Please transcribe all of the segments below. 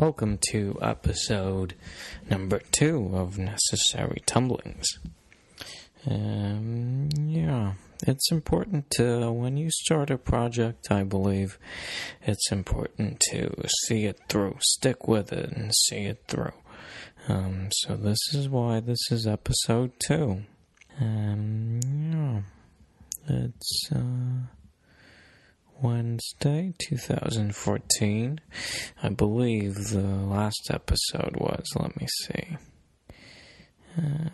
Welcome to episode number two of Necessary Tumblings. Um, yeah, it's important to, when you start a project, I believe it's important to see it through, stick with it, and see it through. Um, so this is why this is episode two. Um, yeah, it's, uh, Wednesday, 2014. I believe the last episode was. Let me see. Um,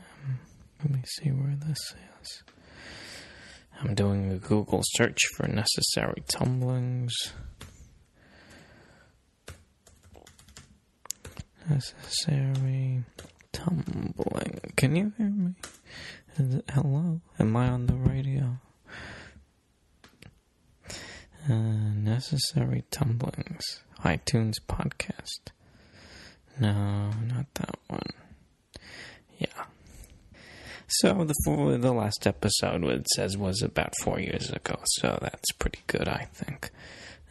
let me see where this is. I'm doing a Google search for necessary tumblings. Necessary tumbling. Can you hear me? It, hello? Am I on the radio? Uh, necessary tumblings. iTunes podcast. No, not that one. Yeah. So the four, the last episode it says was about four years ago, so that's pretty good, I think.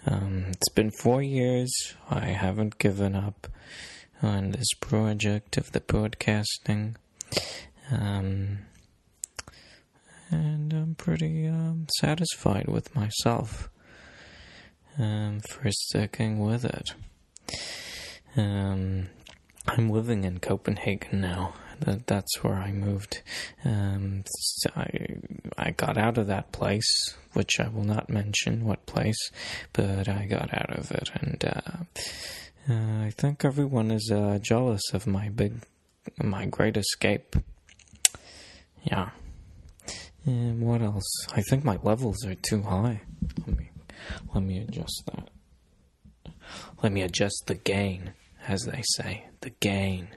Um, it's been four years. I haven't given up on this project of the broadcasting. Um, and I'm pretty um, satisfied with myself um, for sticking with it. Um, I'm living in Copenhagen now. That, that's where I moved. Um, so I I got out of that place, which I will not mention what place, but I got out of it, and uh, uh, I think everyone is uh, jealous of my big, my great escape. Yeah. And what else? I think my levels are too high. Let me adjust that. Let me adjust the gain, as they say. The gain.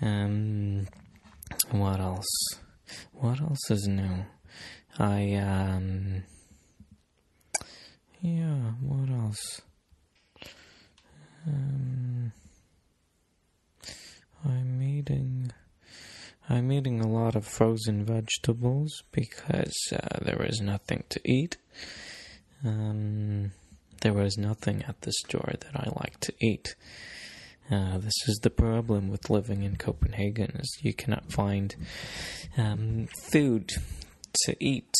Um, what else? What else is new? I, um, yeah, what else? Um, I'm eating. I'm eating a lot of frozen vegetables because uh, there is nothing to eat. Um, there was nothing at the store that I liked to eat. Uh, this is the problem with living in Copenhagen: is you cannot find um, food to eat.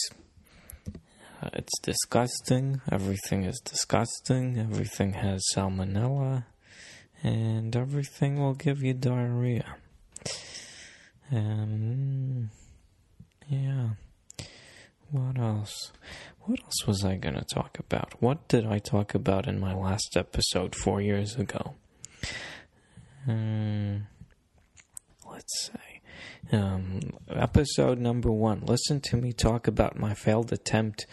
Uh, it's disgusting. Everything is disgusting. Everything has salmonella, and everything will give you diarrhea. Um, yeah. What else? What else was I going to talk about? What did I talk about in my last episode four years ago? Um, let's say. Um, episode number one. Listen to me talk about my failed attempt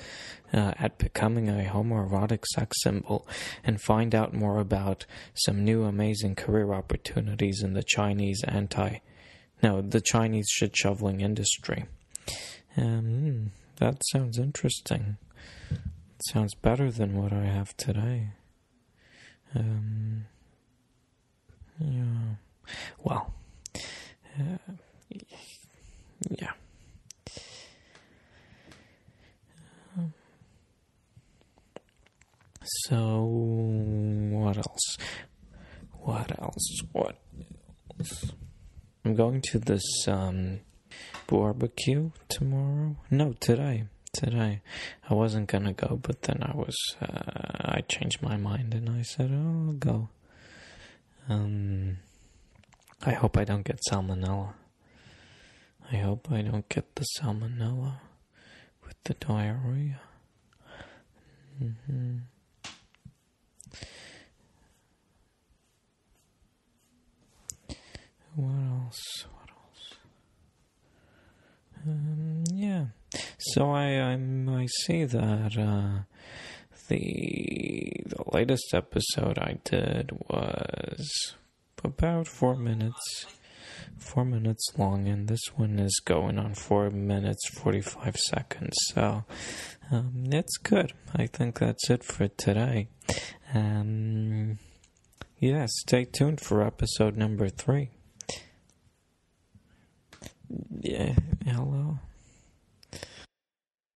uh, at becoming a homoerotic sex symbol and find out more about some new amazing career opportunities in the Chinese anti. No, the Chinese shit shoveling industry. Um, that sounds interesting. It sounds better than what I have today. Um, yeah. Well, uh, yeah. So, what else? What else? What else? I'm going to this um, barbecue tomorrow. No, today. Today. I wasn't gonna go, but then I was. Uh, I changed my mind and I said, "Oh, I'll go." Um, I hope I don't get salmonella. I hope I don't get the salmonella with the diarrhea. Mm-hmm. What else? Um, yeah. So I I'm, I see that uh, the the latest episode I did was about four minutes, four minutes long, and this one is going on four minutes forty five seconds. So um, it's good. I think that's it for today. Um, yeah, stay tuned for episode number three. Yeah, hello.